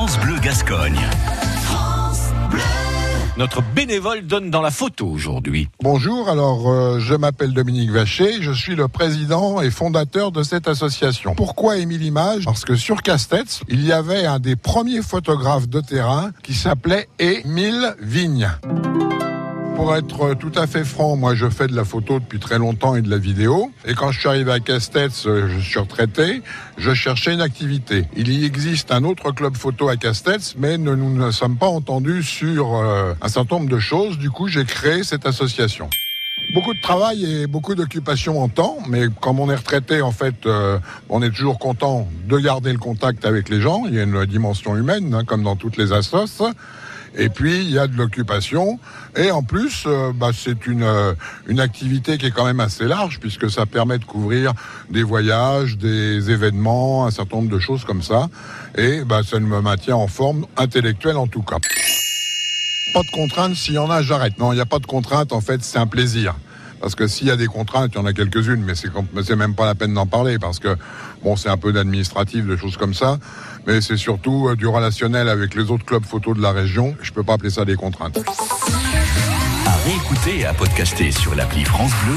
France Bleu Gascogne. Notre bénévole donne dans la photo aujourd'hui. Bonjour, alors euh, je m'appelle Dominique Vacher, je suis le président et fondateur de cette association. Pourquoi Émile Image? Parce que sur Castets, il y avait un des premiers photographes de terrain qui s'appelait Émile Vigne. Pour être tout à fait franc, moi je fais de la photo depuis très longtemps et de la vidéo. Et quand je suis arrivé à Castets, euh, je suis retraité, je cherchais une activité. Il y existe un autre club photo à Castets, mais nous ne sommes pas entendus sur euh, un certain nombre de choses. Du coup, j'ai créé cette association. Beaucoup de travail et beaucoup d'occupation en temps, mais comme on est retraité, en fait, euh, on est toujours content de garder le contact avec les gens. Il y a une dimension humaine, hein, comme dans toutes les assos. Et puis, il y a de l'occupation. Et en plus, euh, bah, c'est une, euh, une activité qui est quand même assez large, puisque ça permet de couvrir des voyages, des événements, un certain nombre de choses comme ça. Et bah, ça me maintient en forme intellectuelle en tout cas. Pas de contraintes, s'il y en a, j'arrête. Non, il n'y a pas de contraintes, en fait, c'est un plaisir. Parce que s'il y a des contraintes, il y en a quelques-unes, mais c'est même pas la peine d'en parler parce que bon, c'est un peu d'administratif, de choses comme ça, mais c'est surtout euh, du relationnel avec les autres clubs photo de la région. Je peux pas appeler ça des contraintes. Réécouter et à podcaster sur l'appli France Bleu